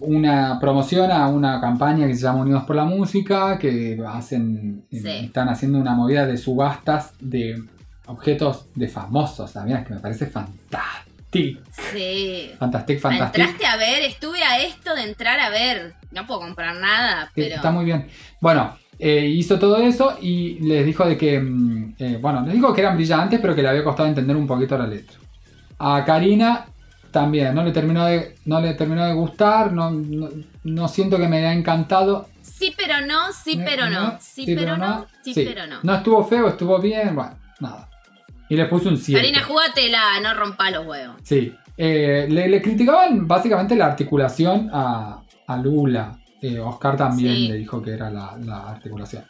S1: una promoción a una campaña que se llama Unidos por la Música, que hacen, em,
S2: Sí.
S1: están haciendo una movida de subastas de objetos de famosos, también, que me parece fantástico.
S2: Sí.
S1: Fantastic, fantastic.
S2: Entraste a ver, estuve a esto de entrar a ver. No puedo comprar nada,
S1: Eh,
S2: pero.
S1: Está muy bien. Bueno, eh, hizo todo eso y les dijo de que, mm, eh, bueno, les dijo que eran brillantes, pero que le había costado entender un poquito la letra. A Karina también, no le terminó de, no le terminó de gustar, no, no, no siento que me haya encantado.
S2: Sí, pero no, sí, pero no. Sí, pero no, sí, pero no.
S1: No estuvo feo, estuvo bien, bueno, nada. Y le puse un 7.
S2: Karina, jugátela, no rompa los huevos.
S1: Sí. Eh, le, le criticaban básicamente la articulación a, a Lula. Eh, Oscar también
S2: Sí.
S1: le dijo que era la, la articulación.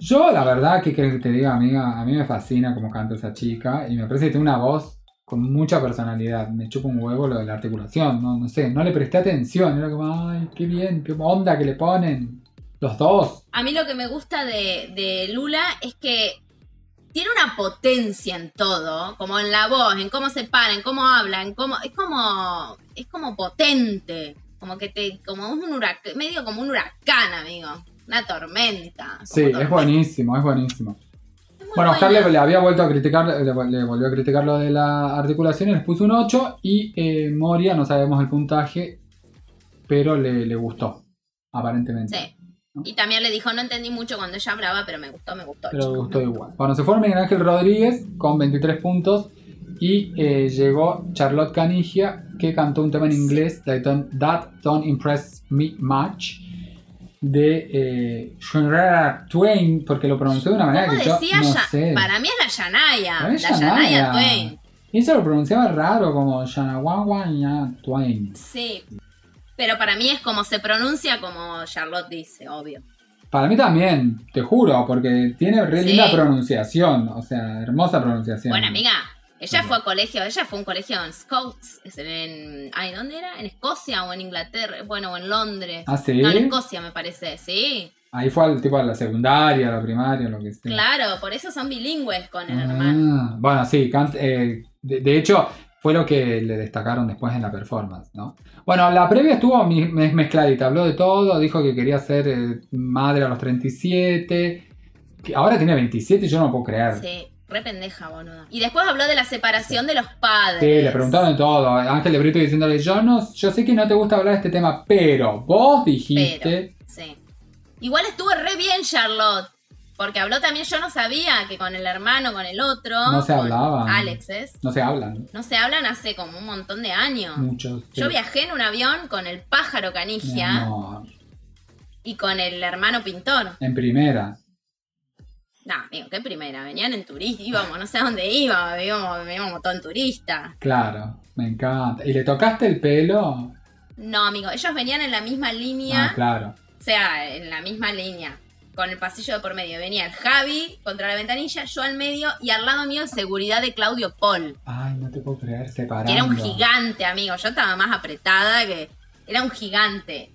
S1: Yo, la verdad, que que te diga, amiga, a mí me fascina cómo canta esa chica y me parece que tiene una voz con mucha personalidad. Me chupa un huevo lo de la articulación, no, no sé, no le presté atención. Era como, ay, qué bien, qué onda que le ponen. Los dos.
S2: A mí lo que me gusta de, de Lula es que tiene una potencia en todo, como en la voz, en cómo se para, en cómo habla, en cómo. Es como. Es como potente. Como que te. Como un huracán. Medio como un huracán, amigo. Una tormenta.
S1: Sí, es buenísimo, es buenísimo.
S2: Es
S1: Bueno, Oscar le, le había vuelto a criticar, le, le volvió a criticar lo de la articulación y les puso un 8 y eh, Moria, no sabemos el puntaje, pero le, le gustó, aparentemente.
S2: Sí. Y también le dijo, no entendí mucho cuando ella hablaba, pero me gustó, me gustó.
S1: Pero le
S2: chico".
S1: gustó igual. Bueno, se fue Miguel Ángel Rodríguez con 23 puntos y eh, llegó Charlotte Canigia que cantó un tema en inglés, That Don't, That Don't Impress Me Much, de eh, Twain, porque lo pronunció de una manera
S2: ¿Cómo
S1: que yo no
S2: Ya-
S1: sé.
S2: Para mí es la Yanaya.
S1: Es
S2: La Yanaya. Twain.
S1: Y ella lo pronunciaba raro, como Shanawawa Twain.
S2: Sí. Pero para mí es como se pronuncia como Charlotte dice, obvio.
S1: Para mí también, te juro, porque tiene re
S2: Sí.
S1: linda pronunciación, o sea, hermosa pronunciación.
S2: Bueno, amiga, ella fue a colegio, ella fue a un colegio en Scots, es en, ay, ¿dónde era? ¿En Escocia o en Inglaterra? Bueno, o en Londres.
S1: Ah, sí.
S2: No, en Escocia me parece, sí.
S1: Ahí fue al tipo a la secundaria, a la primaria, lo que sea.
S2: Claro, por eso son bilingües con el hermano.
S1: Ah, bueno, sí, Kant, eh, de, de hecho fue lo que le destacaron después en la performance, ¿no? Bueno, la previa estuvo mezcladita, habló de todo, dijo que quería ser eh, madre a los 37, que ahora tiene 27 y yo no puedo creer.
S2: Sí. Re pendeja, boludo. Y después habló de la separación de los padres.
S1: Sí, le preguntaron de todo. Ángel de Brito diciéndole, yo no, yo sé que no te gusta hablar de este tema, pero vos dijiste.
S2: Sí. Igual estuvo re bien Charlotte. Porque habló también, yo no sabía que con el hermano, con el otro.
S1: No se hablaban.
S2: Alex es.
S1: No se hablan.
S2: No se hablan hace como un montón de años.
S1: Muchos. sí.
S2: Yo viajé en un avión con el pájaro canigia y con el hermano pintor.
S1: En primera.
S2: No, amigo, qué primera. Venían en turista, íbamos, no sé a dónde íbamos, íbamos, íbamos todo en turista.
S1: Claro, me encanta. ¿Y le tocaste el pelo?
S2: No, amigo, ellos venían en la misma línea,
S1: Ah, claro.
S2: o sea, en la misma línea, con el pasillo de por medio. Venía el Javi contra la ventanilla, yo al medio y al lado mío seguridad de Claudio Paul.
S1: Ay, no te puedo creer, separando.
S2: Era un gigante, amigo. Yo estaba más apretada que. Era un gigante.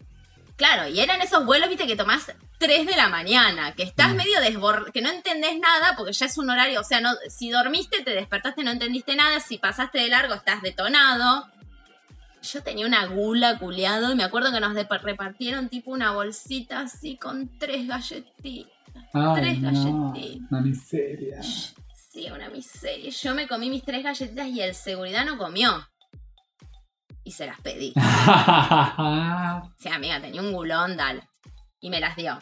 S2: Claro, y eran esos vuelos, viste, que tomás 3 de la mañana, que estás
S1: Mm.
S2: medio desbordado, que no entendés nada porque ya es un horario, o sea, no, si dormiste, te despertaste, no entendiste nada, si pasaste de largo, estás detonado. Yo tenía una gula culiado y me acuerdo que nos repartieron tipo una bolsita así con tres galletitas.
S1: Ay,
S2: tres
S1: no,
S2: galletitas.
S1: una miseria.
S2: Sí, una miseria. Yo me comí mis tres galletitas y el seguridad no comió. Y se las pedí. Sí, amiga, tenía un gulón, dale. Y me las dio.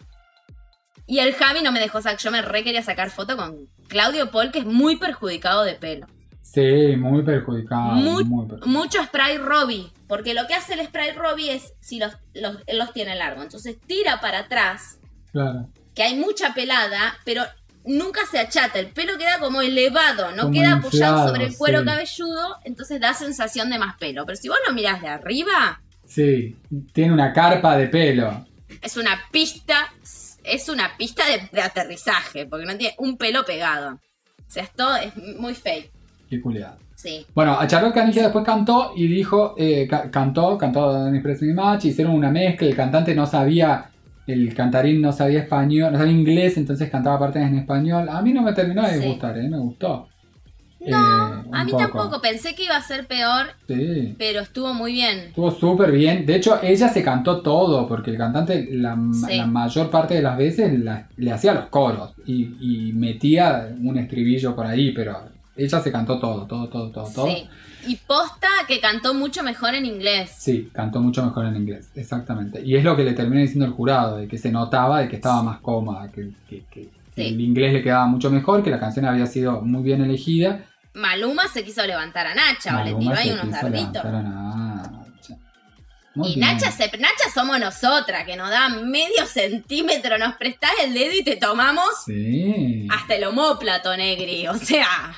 S2: Y el Javi no me dejó sacar. Yo me re quería sacar foto con Claudio Paul, que es muy perjudicado de pelo.
S1: sí, muy perjudicado.
S2: Muy-
S1: muy perjudicado.
S2: Mucho spray Robbie. Porque lo que hace el spray Robbie es, si los, los, los tiene largo, entonces tira para atrás,
S1: Claro.
S2: que hay mucha pelada, pero nunca se achata. El pelo queda como elevado, no
S1: Como
S2: queda apoyado
S1: inflado,
S2: sobre el cuero
S1: sí.
S2: cabelludo, entonces da sensación de más pelo. Pero si vos lo mirás de arriba,
S1: Sí, tiene una carpa de pelo.
S2: es una pista, es una pista de, de aterrizaje, porque no tiene un pelo pegado. O sea, esto es muy fake.
S1: Qué culiado.
S2: Sí.
S1: Bueno, a Charlotte Canigia después cantó y dijo, eh, ca- cantó, cantó en Express Match, hicieron una mezcla, el cantante no sabía, el cantarín no sabía español, no sabía inglés, entonces cantaba partes en español. A mí no me terminó de
S2: Sí.
S1: gustar, ¿eh? me gustó.
S2: No,
S1: Eh,
S2: a mí
S1: poco.
S2: tampoco. Pensé que iba a ser peor,
S1: Sí.
S2: pero estuvo muy bien.
S1: Estuvo súper bien. De hecho, ella se cantó todo, porque el cantante la,
S2: Sí.
S1: la mayor parte de las veces la- le hacía los coros y, y metía un estribillo por ahí, pero ella se cantó todo, todo, todo, todo, todo.
S2: Y posta que cantó mucho mejor en inglés.
S1: Sí, cantó mucho mejor en inglés, exactamente. Y es lo que le terminó diciendo el jurado, de que se notaba de que estaba más cómoda, que, que- que- que
S2: Sí.
S1: el inglés le quedaba mucho mejor, que la canción había sido muy bien elegida.
S2: Maluma se quiso levantar a Nacha, o le tiró ahí unos darditos. Y
S1: bien.
S2: Nacha, se, Nacha somos nosotras, que nos da medio centímetro, nos prestás el dedo y te tomamos
S1: Sí.
S2: hasta el homóplato, negri. O sea.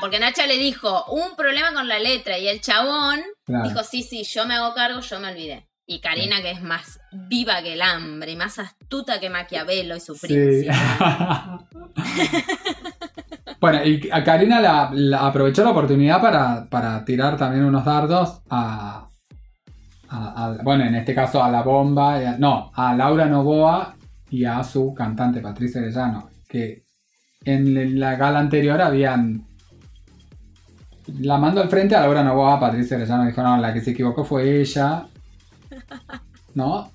S2: Porque Nacha le dijo un problema con la letra y el chabón
S1: Claro.
S2: dijo, sí, sí, yo me hago cargo, yo me olvidé. Y Karina, que es más viva que el hambre y más astuta que Maquiavelo y su
S1: Sí.
S2: príncipe.
S1: bueno, y a Karina la, aprovechó la oportunidad para, para tirar también unos dardos a, a- Bueno, en este caso a la bomba. a- no, a Laura Novoa y a su cantante Patricia Arellano. Que en la gala anterior habían. La mando al frente a Laura Novoa, Patricia Arellano dijo: No, la que se equivocó fue ella. ¿No?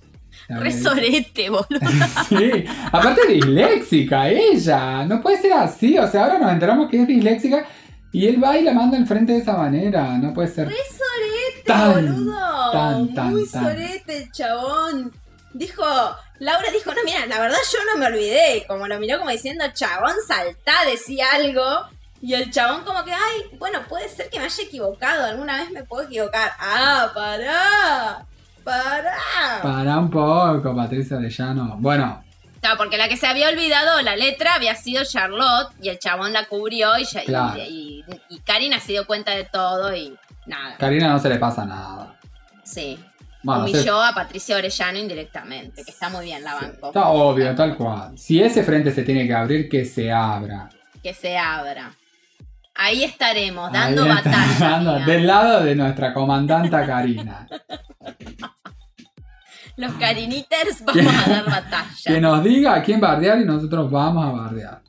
S2: Re sorete, boludo.
S1: Sí, aparte disléxica ella, no puede ser así, o sea, ahora nos enteramos que es disléxica y él va y la manda al frente de esa manera, no puede ser.
S2: Re sorete,
S1: Tan,
S2: boludo.
S1: tan, tan,
S2: Muy sorete el chabón. Dijo, Laura dijo, no, mira, la verdad yo no me olvidé. Como lo miró como diciendo, chabón, saltá, decía algo. Y el chabón como que, ay, bueno, puede ser que me haya equivocado. Alguna vez me puedo equivocar. Ah, pará. Pará.
S1: Para un poco, Patricia Arellano. Bueno,
S2: Claro, porque la que se había olvidado la letra había sido Charlotte y el chabón la cubrió y, ya- y-
S1: Claro.
S2: y, y Karina se dio cuenta de todo y nada.
S1: Karina no se le pasa nada.
S2: Sí.
S1: Bueno, se-
S2: Humilló a Patricia Orellano indirectamente, que está muy bien la banco.
S1: está obvio, tal cual. Si ese frente se tiene que abrir, que se abra.
S2: Que se abra. Ahí estaremos, dando
S1: Ahí
S2: batalla.
S1: dando- del lado de nuestra comandanta Karina.
S2: Los cariniters vamos a dar batalla.
S1: Que nos diga a quién bardear y nosotros vamos a bardear.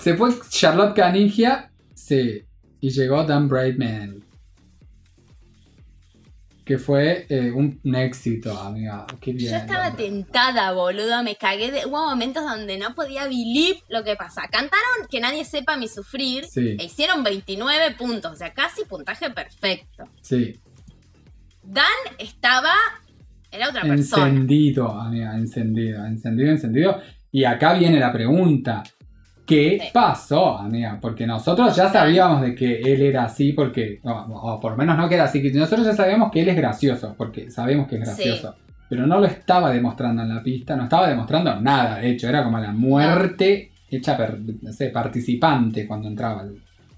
S1: Se fue Charlotte Canigia, sí, y llegó Dan Braidman. Que fue eh, un, un éxito, amiga. Qué bien.
S2: Yo estaba tentada, boludo. Me cagué de. Hubo momentos donde no podía believe lo que pasa. Cantaron que nadie sepa mi sufrir.
S1: Sí.
S2: E hicieron 29 puntos. O sea, casi puntaje perfecto.
S1: Sí,
S2: Dan estaba. Era otra persona.
S1: encendido, amiga, encendido, encendido, encendido. Y acá viene la pregunta. ¿Qué
S2: Sí.
S1: pasó, amiga? Porque nosotros ya sabíamos de que él era así, porque, o, o por lo menos no que era así, que nosotros ya sabíamos que él es gracioso, porque sabemos que es gracioso. Pero no lo estaba demostrando en la pista, no estaba demostrando nada, de hecho, era como la muerte hecha, per- no sé, participante cuando entraba.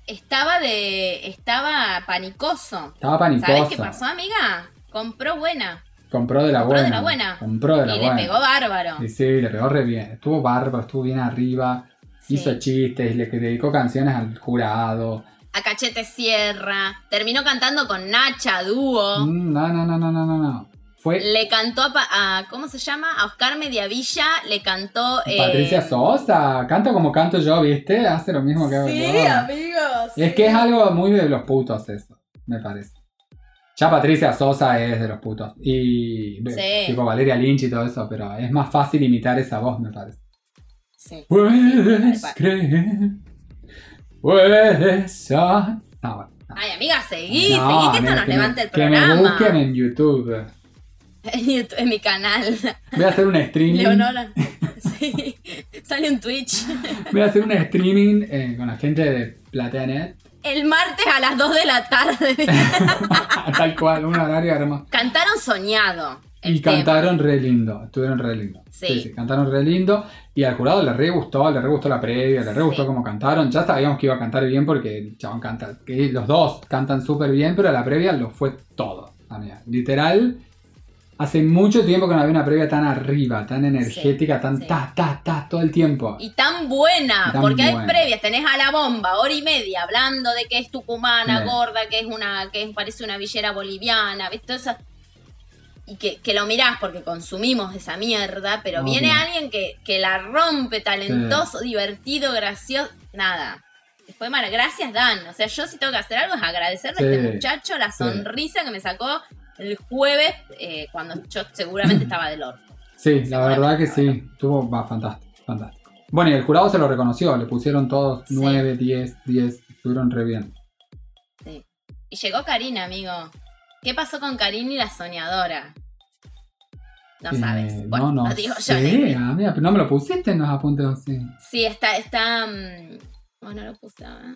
S2: Estaba de. Estaba panicoso.
S1: Estaba panicoso.
S2: ¿Sabes qué pasó, amiga? Compró buena.
S1: Compró de la
S2: Compró de
S1: buena.
S2: la buena.
S1: Compró de la
S2: y
S1: buena.
S2: le pegó bárbaro.
S1: Y sí, le pegó re bien. Estuvo bárbaro, estuvo bien arriba.
S2: Sí.
S1: Hizo chistes, le dedicó canciones al jurado.
S2: A Cachete Sierra. Terminó cantando con Nacha, dúo.
S1: Mm, No, no, no, no, no, no, no. Fue
S2: Le cantó a, a- ¿Cómo se llama? A Oscar Mediavilla. Le cantó. eh,
S1: Patricia Sosa. Canta como canto yo, ¿viste? Hace lo mismo que hago
S2: Sí,
S1: yo.
S2: amigos.
S1: Es que es algo muy de los putos eso, me parece. Ya Patricia Sosa es de los putos. Y
S2: Sí.
S1: tipo Valeria Lynch y todo eso, pero es más fácil imitar esa voz, me parece.
S2: Sí.
S1: Puedes creer. Puedes. No, no.
S2: Ay, amiga, seguí,
S1: No,
S2: seguí que esto nos levanta el
S1: Que me
S2: programa.
S1: busquen en YouTube.
S2: En YouTube, en mi canal.
S1: Voy a hacer un streaming.
S2: Leonora. Sí. Sale un Twitch.
S1: Voy a hacer un streaming eh, con la gente de PlateaNet.
S2: El martes a las 2 de la tarde.
S1: Tal cual, un horario hermoso.
S2: Cantaron soñado.
S1: Y
S2: tema.
S1: cantaron re lindo, estuvieron re lindo.
S2: Sí.
S1: cantaron re lindo. Y al jurado le re gustó, le re gustó la previa, le re
S2: Sí.
S1: gustó cómo cantaron. Ya sabíamos que iba a cantar bien porque el chabón canta, que los dos cantan súper bien, pero la previa lo fue todo. amiga. Literal, hace mucho tiempo que no había una previa tan arriba, tan energética, tan
S2: sí.
S1: ta, ta, ta, todo el tiempo.
S2: Y tan buena,
S1: Y tan
S2: porque hay previas, tenés a la bomba, hora y media, hablando de que es tucumana, gorda, que es una, que es- parece una villera boliviana, ¿viste? Eso- y que, que lo mirás porque consumimos esa mierda, pero
S1: Obvio.
S2: viene alguien que, que la rompe, talentoso, divertido, gracioso, nada. Fue mal, gracias Dan. O sea, yo si tengo que hacer algo es agradecerle a este muchacho la
S1: Sí.
S2: sonrisa que me sacó el jueves eh, cuando yo seguramente estaba del orto.
S1: Sí, la verdad que sí, estuvo va, fantástico, fantástico. Bueno, y el jurado se lo reconoció, le pusieron todos
S2: Sí.
S1: 9, 10, 10, estuvieron re bien.
S2: Sí. Y llegó Karina, amigo. ¿Qué pasó con Karina y la soñadora? No
S1: Eh,
S2: sabes. Bueno,
S1: no, no
S2: lo digo yo.
S1: sé,
S2: Negri.
S1: amiga, pero no me lo pusiste en los apuntes así.
S2: Sí, está, está. mm, Oh, no lo puse. ah.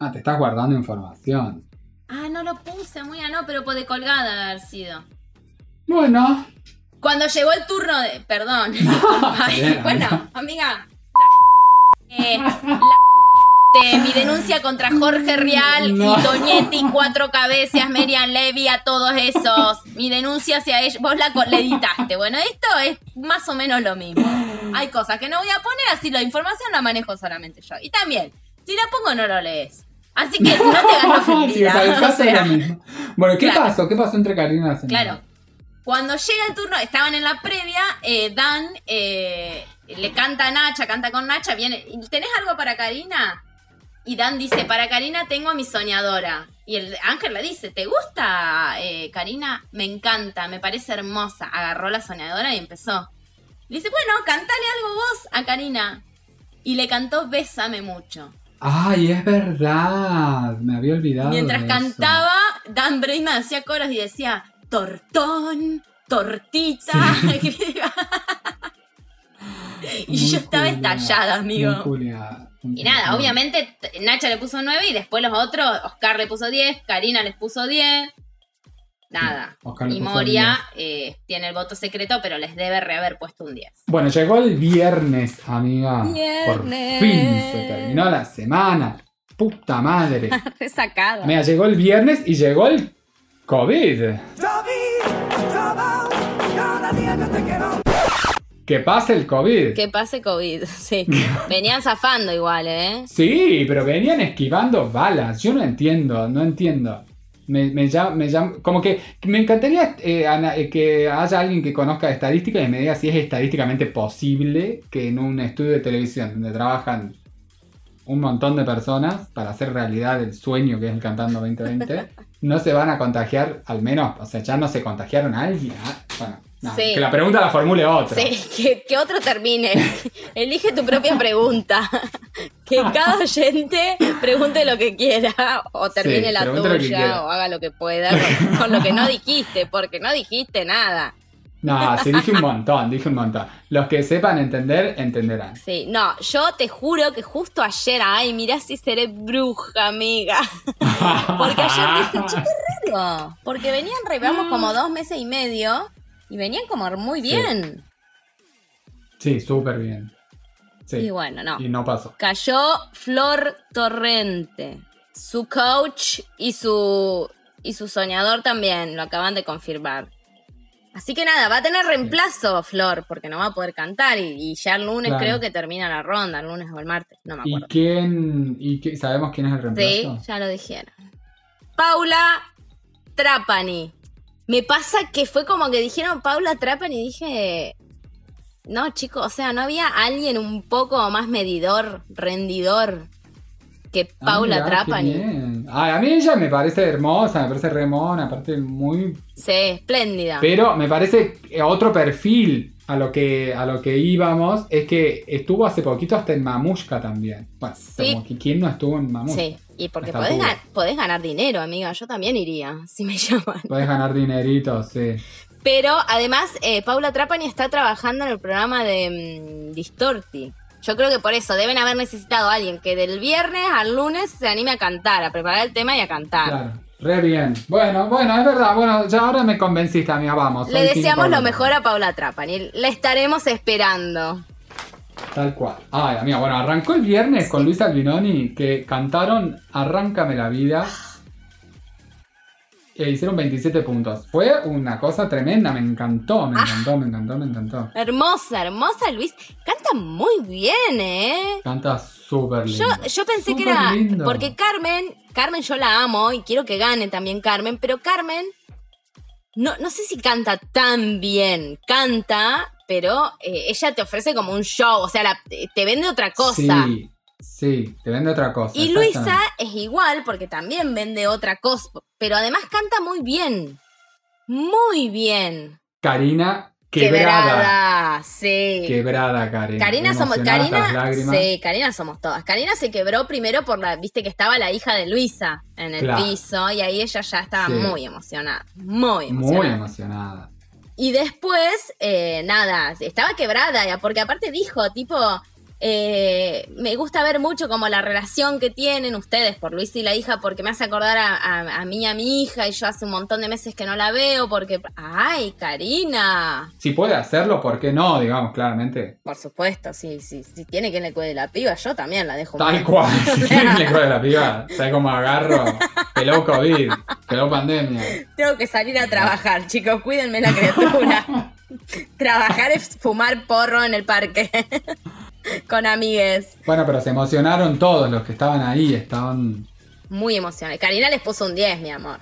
S1: Ah, te estás guardando información.
S2: Ah, no lo puse, muy a no, pero puede colgada haber sido.
S1: Bueno,
S2: Cuando llegó el turno de. Perdón. Ay, bueno,
S1: amiga.
S2: amiga. la- eh, la- de mi denuncia contra Jorge Real
S1: No.
S2: y Toñetti, Cuatro Cabezas, Merian Levy, a todos esos. Mi denuncia hacia ellos. Vos la le editaste. Bueno, esto es más o menos lo mismo. Hay cosas que no voy a poner, así la información la manejo solamente yo. Y también, si la pongo no lo lees. Así que no te ofendida.
S1: el
S2: o sea.
S1: Bueno, ¿qué
S2: Claro.
S1: pasó? ¿Qué pasó entre Karina y la?
S2: Claro. Cuando llega el turno, estaban en la previa, eh, Dan eh, le canta a Nacha, canta con Nacha, viene, "¿Y ¿tenés algo para Karina? Y Dan dice, para Karina tengo a mi soñadora. Y el Ángel le dice, ¿te gusta eh, Karina? Me encanta, me parece hermosa. Agarró la soñadora y empezó. Le dice, bueno, cantale algo vos a Karina. Y le cantó Bésame mucho.
S1: Ay, es verdad. Me había olvidado.
S2: Mientras
S1: de eso.
S2: cantaba, Dan Bradman hacía coros y decía, tortón, tortita. y
S1: Muy
S2: yo estaba estallada, amigo.
S1: muy
S2: Y nada, obviamente Nacha le puso 9 y después los otros, Oscar le puso 10, Karina les puso 10. Nada.
S1: Oscar le
S2: y Moria eh, tiene el voto secreto, pero les debe rehaber puesto un 10.
S1: Bueno, llegó el viernes, amiga. Por
S2: Viernes.
S1: fin se terminó la semana. Puta madre.
S2: Resacado.
S1: Mira, llegó el viernes y llegó el COVID. Que pase el COVID.
S2: Que pase COVID, sí. Venían zafando igual, ¿eh?
S1: Sí, pero venían esquivando balas. Yo no entiendo, no entiendo. Me, me llama, me llama- como que me encantaría eh, ana- eh, que haya alguien que conozca estadística y me diga si es estadísticamente posible que en un estudio de televisión donde trabajan un montón de personas para hacer realidad el sueño que es el Cantando 2020, no se van a contagiar, al menos, o sea, ya no se contagiaron a alguien. Ah, Bueno, no,
S2: Sí.
S1: que la pregunta la formule otro.
S2: Sí, que, que otro termine. Elige tu propia pregunta. Que cada oyente pregunte lo que quiera o termine
S1: Sí,
S2: la tuya o haga lo que pueda con, con lo que no dijiste, porque no dijiste nada.
S1: No, sí, dije un montón, dije un montón. Los que sepan entender, entenderán.
S2: Sí, no, yo te juro que justo ayer, ay, mirá si seré bruja, amiga. Porque ayer dije, che, qué raro. Porque venían, vamos como dos meses y medio y venían como muy bien.
S1: Sí, súper bien. Sí.
S2: Y bueno, no.
S1: Y no pasó.
S2: Cayó Flor Torrente. Su coach y su, y su soñador también lo acaban de confirmar. Así que nada, va a tener reemplazo Flor, porque no va a poder cantar. Y, y ya el lunes
S1: Claro.
S2: creo que termina la ronda, el lunes o el martes, no me
S1: ¿Y
S2: acuerdo.
S1: quién? ¿Y qué- sabemos quién es el
S2: Sí,
S1: reemplazo?
S2: ya lo dijeron. Paula Trapani. Me pasa que fue como que dijeron Paula Trapani y dije. No, chicos, o sea, no había alguien un poco más medidor, rendidor que
S1: Ah,
S2: Paula
S1: mirá, qué
S2: Trapani.
S1: Ay, a mí ella me parece hermosa, me parece remona, aparte muy
S2: Sí, espléndida.
S1: Pero me parece otro perfil a lo que a lo que íbamos es que estuvo hace poquito hasta en Mamushka también. Bueno,
S2: Sí.
S1: como que quién no estuvo en Mamushka.
S2: Sí, y porque podés, gan- podés ganar dinero, amiga. Yo también iría, si me llaman.
S1: Puedes ganar dinerito, sí.
S2: Pero además, eh, Paula Trapani está trabajando en el programa de mm, Distorti. Yo creo que por eso deben haber necesitado a alguien que del viernes al lunes se anime a cantar, a preparar el tema y a cantar.
S1: Claro. Re bien. Bueno, bueno, es verdad. Bueno, ya ahora me convenciste, amiga. Vamos.
S2: Le deseamos lo mejor a Paula Trapani. La estaremos esperando.
S1: Tal cual. Ay, amiga, bueno, arrancó el viernes con Luis Albinoni que cantaron Arráncame la vida. E hicieron 27 puntos. Fue una cosa tremenda, me encantó, me encantó, me encantó, me encantó.
S2: Hermosa, hermosa, Luis. Canta muy bien, ¿eh?
S1: Canta súper lindo.
S2: Yo, yo pensé que era.
S1: lindo.
S2: Porque Carmen, Carmen yo la amo y quiero que gane también Carmen, pero Carmen. No, no sé si canta tan bien. Canta, pero eh, ella te ofrece como un show. O sea, la- te vende otra cosa.
S1: Sí, sí, te vende otra cosa.
S2: y Luisa es igual porque también vende otra cosa. Pero además canta muy bien. Muy bien.
S1: Karina, quebrada.
S2: sí.
S1: Quebrada, Karina.
S2: Karina somos,
S1: Emocionada
S2: Karina, sí, Karina somos todas. Karina se quebró primero por la, viste que estaba la hija de Luisa en el
S1: Claro.
S2: piso y ahí ella ya estaba
S1: Sí.
S2: muy emocionada, muy
S1: Muy
S2: emocionada. Y después, eh, nada, estaba quebrada, porque aparte dijo, tipo, eh, me gusta ver mucho como la relación que tienen ustedes por Luis y la hija, porque me hace acordar a, a- a mí y a mi hija, y yo hace un montón de meses que no la veo, porque, ay, Karina.
S1: Si puede hacerlo, ¿por qué no? Digamos, claramente.
S2: Por supuesto, sí, sí, si tiene quien le cuide la piba, yo también la dejo.
S1: Tal
S2: mal.
S1: cual. Si quieren le cuelga la piba, ¿sabes cómo agarro? Peló COVID, peló pandemia.
S2: Tengo que salir a trabajar, chicos, cuídenme la criatura. Trabajar es fumar porro en el parque. Con amigues.
S1: Bueno, pero se emocionaron todos los que estaban ahí, estaban...
S2: Muy emocionante. Karina les puso un 10, mi amor.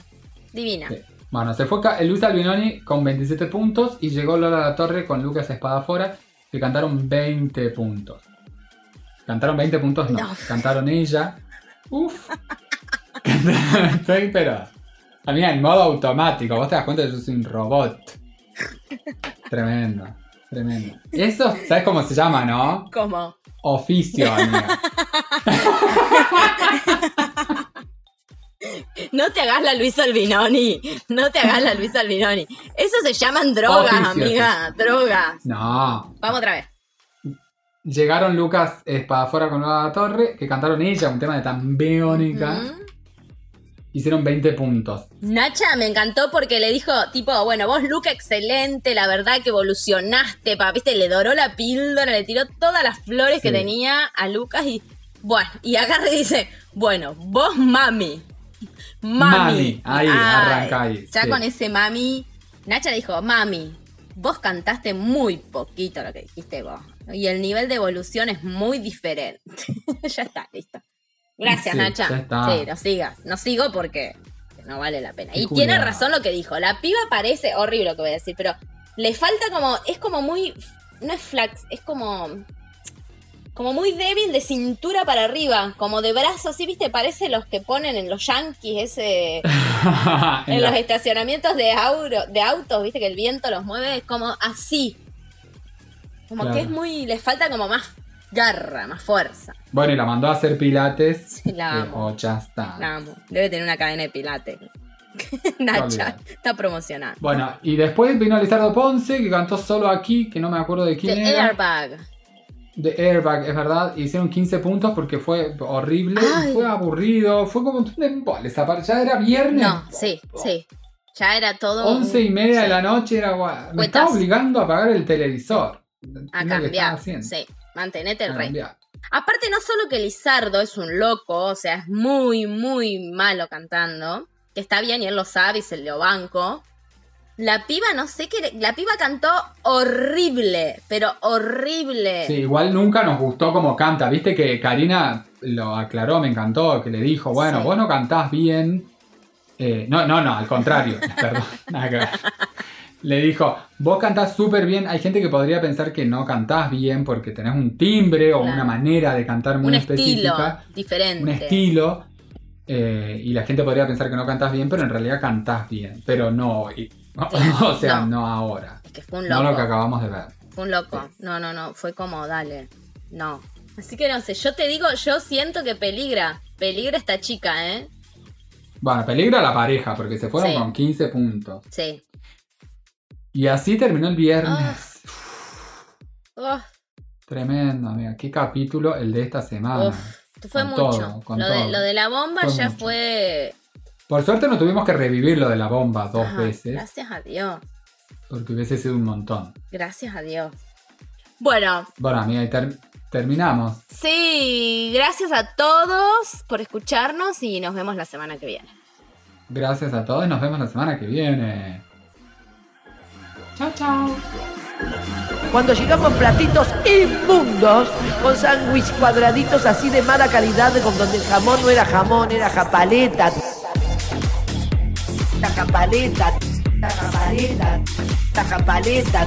S2: Divina.
S1: sí. Bueno, se fue Luis Albinoni con 27 puntos y llegó Lola La Torre con Lucas Espadafora que cantaron 20 puntos. Cantaron 20 puntos, no.
S2: No.
S1: Cantaron ella. Uf. Estoy, pero... Amiga, en modo automático. Vos te das cuenta que yo soy un robot. Tremendo, tremendo. Eso, ¿sabes cómo se llama, no?
S2: ¿Cómo?
S1: Oficio, amiga.
S2: No te hagas la Luis Albinoni. No te hagas la Luis Albinoni. Eso se llaman drogas,
S1: Oficio,
S2: amiga. Drogas.
S1: No.
S2: Vamos otra vez.
S1: Llegaron Lucas Espadafora con La Torre, que cantaron ella, un tema de tan biónica.
S2: Ujú.
S1: Hicieron 20 puntos.
S2: Nacha me encantó porque le dijo, tipo, bueno, vos, Luca, excelente, la verdad que evolucionaste, pa, viste, le doró la píldora, le tiró todas las flores que tenía a Lucas y, bueno, y agarra y dice, bueno, vos, mami, mami.
S1: Mami, ahí, arranca ahí,
S2: Ya
S1: sí.
S2: con ese mami, Nacha dijo, mami, vos cantaste muy poquito lo que dijiste vos, y el nivel de evolución es muy diferente. ya está, listo. Gracias,
S1: Sí,
S2: Nacha.
S1: ya está.
S2: Sí, no sigas. No sigo porque no vale la pena. Y tiene razón lo que dijo. La piba parece horrible lo que voy a decir, pero le falta como. Es como muy. No es flax, es como. como muy débil de cintura para arriba, como de brazos, así, viste, parece los que ponen en los yankees, ese, en, los estacionamientos de, auro, de autos, viste, que el viento los mueve, como así. Como
S1: Claro.
S2: que es muy, les falta como más garra, más fuerza.
S1: Bueno, y la mandó a hacer pilates.
S2: Sí, la
S1: eh,
S2: amo.
S1: oh, ya está.
S2: La amo. Debe tener una cadena de pilates. Nacha está promocionando.
S1: Bueno, y después vino Lizardo Ponce, que cantó solo aquí, que no me acuerdo de quién
S2: The
S1: era.
S2: Airbag.
S1: De Airbag, es verdad. Hicieron 15 puntos porque fue horrible,
S2: Ay.
S1: fue aburrido, fue como un esa parte. Ya era viernes.
S2: No, sí, sí. Ya era todo.
S1: 11 y media de la noche era Me estaba obligando a apagar el televisor.
S2: A cambiar. Sí, mantenete el rey. Aparte, no solo que Lizardo es un loco, o sea, es muy, muy malo cantando, que está bien y él lo sabe y se lo banco. La piba, no sé qué. La piba cantó horrible, pero horrible.
S1: Sí, igual nunca nos gustó como canta. Viste que Karina lo aclaró, me encantó, que le dijo, bueno,
S2: Sí.
S1: vos no cantás bien. Eh, no, no, no, al contrario, perdón, nada que ver. Le dijo, vos cantás súper bien. Hay gente que podría pensar que no cantás bien porque tenés un timbre o
S2: Claro.
S1: una manera de cantar muy
S2: un estilo
S1: específica,
S2: diferente.
S1: un estilo. eh, y la gente podría pensar que no cantás bien, pero en realidad cantás bien. Pero no, y- o sea,
S2: no.
S1: no, ahora.
S2: Es que fue un
S1: No
S2: loco.
S1: lo que acabamos de ver.
S2: Fue un loco. No, no, no. Fue como, dale. No. Así que no sé, yo te digo, yo siento que peligra. Peligra esta chica, ¿eh?
S1: Bueno, peligra la pareja porque se fueron
S2: Sí.
S1: con 15 puntos.
S2: Sí.
S1: Y así terminó el viernes.
S2: Uf,
S1: Tremendo, amiga. Qué capítulo el de esta semana.
S2: uf, fue
S1: Con
S2: mucho.
S1: todo, con
S2: lo, de,
S1: todo.
S2: lo de la bomba
S1: Fue
S2: ya
S1: mucho.
S2: fue.
S1: Por suerte no tuvimos que revivir lo de la bomba dos
S2: Ah,
S1: veces,
S2: Gracias a Dios.
S1: porque hubiese sido un montón.
S2: Gracias a Dios. Bueno,
S1: Bueno, amiga, y ter- terminamos.
S2: sí, gracias a todos por escucharnos y nos vemos la semana que viene.
S1: Gracias a todos y nos vemos la semana que viene. Chao, chao.
S3: Cuando llegamos platitos inmundos, con sándwich cuadraditos así de mala calidad, con donde el jamón no era jamón, era japaleta. La japaleta, la japaleta, la japaleta.